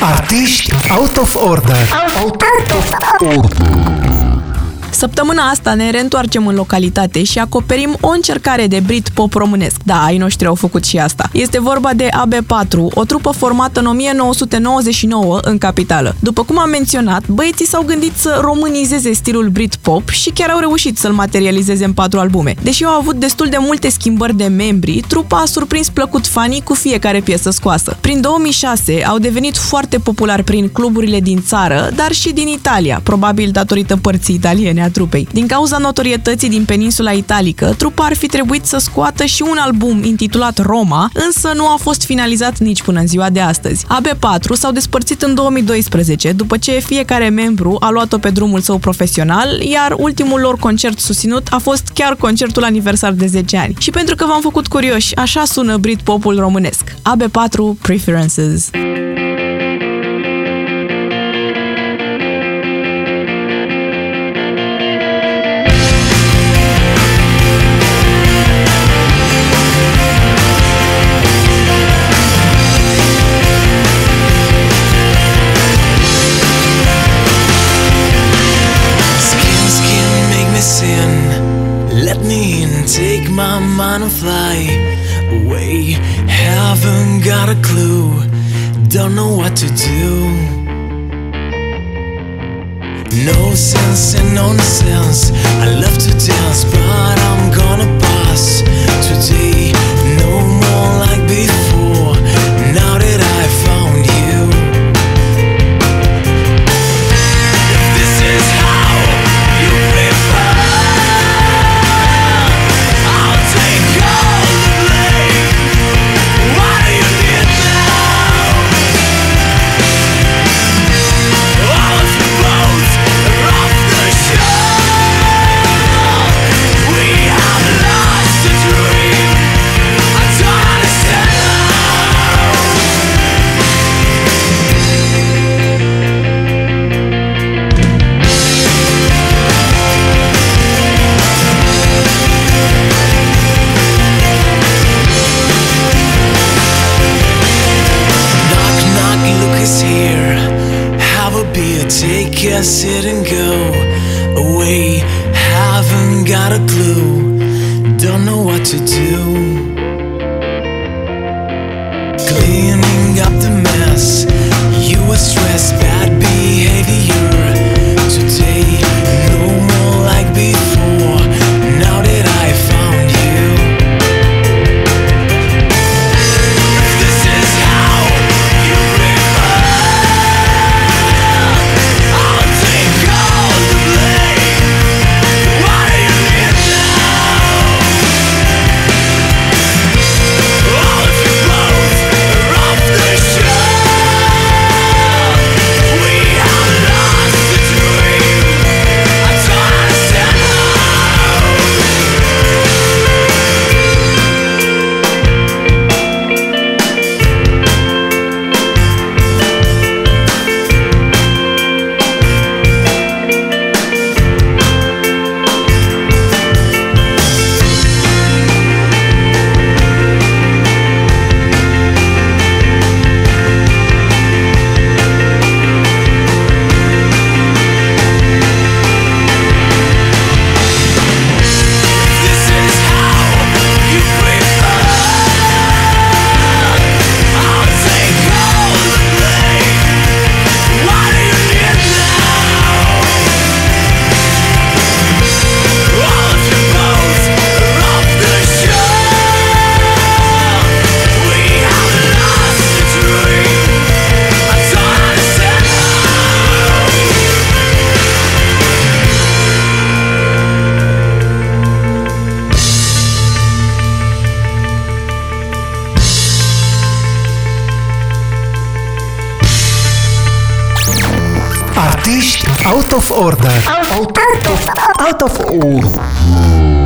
Artiști out of order. Out of order. Săptămâna asta ne reîntoarcem în localitate și acoperim o încercare de Brit pop românesc. Da, ai noștri au făcut și asta. Este vorba de AB4, o trupă formată în 1999 în capitală. După cum am menționat, băieții s-au gândit să românizeze stilul Brit pop și chiar au reușit să-l materializeze în patru albume. Deși au avut destul de multe schimbări de membri, trupa a surprins plăcut fanii cu fiecare piesă scoasă. Prin 2006 au devenit foarte populari prin cluburile din țară, dar și din Italia, probabil datorită părții italiene a trupei. Din cauza notorietății din peninsula italică, trupa ar fi trebuit să scoată și un album intitulat Roma, însă nu a fost finalizat nici până în ziua de astăzi. AB4 s-au despărțit în 2012, după ce fiecare membru a luat-o pe drumul său profesional, iar ultimul lor concert susținut a fost chiar concertul aniversar de 10 ani. Și pentru că v-am făcut curioși, așa sună Britpopul românesc. AB4 Preferences. My mind and fly away. Haven't got a clue, don't know what to do. No sense and no. Take a sit and go away. Haven't got a clue, don't know what to do. Cleaning up the mess, you were stressed, Artiști out of order. Out of order.